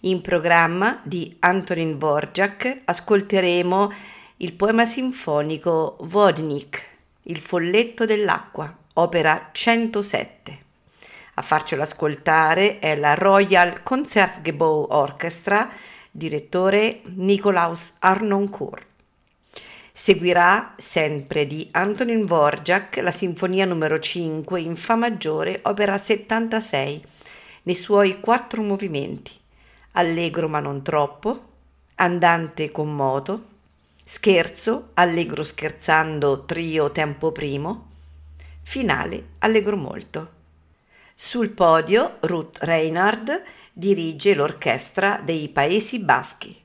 In programma di Antonin Dvorak ascolteremo il poema sinfonico Vodnik, Il folletto dell'acqua, opera 107. A farcelo ascoltare è la Royal Concertgebouw Orchestra, direttore Nikolaus Arnoncourt. Seguirà sempre di Antonin Dvorak la Sinfonia numero 5 in Fa maggiore, opera 76, nei suoi quattro movimenti: allegro ma non troppo, andante con moto, scherzo, allegro scherzando, trio tempo primo, finale, allegro molto. Sul podio Ruth Reinhard dirige l'orchestra dei Paesi Baschi.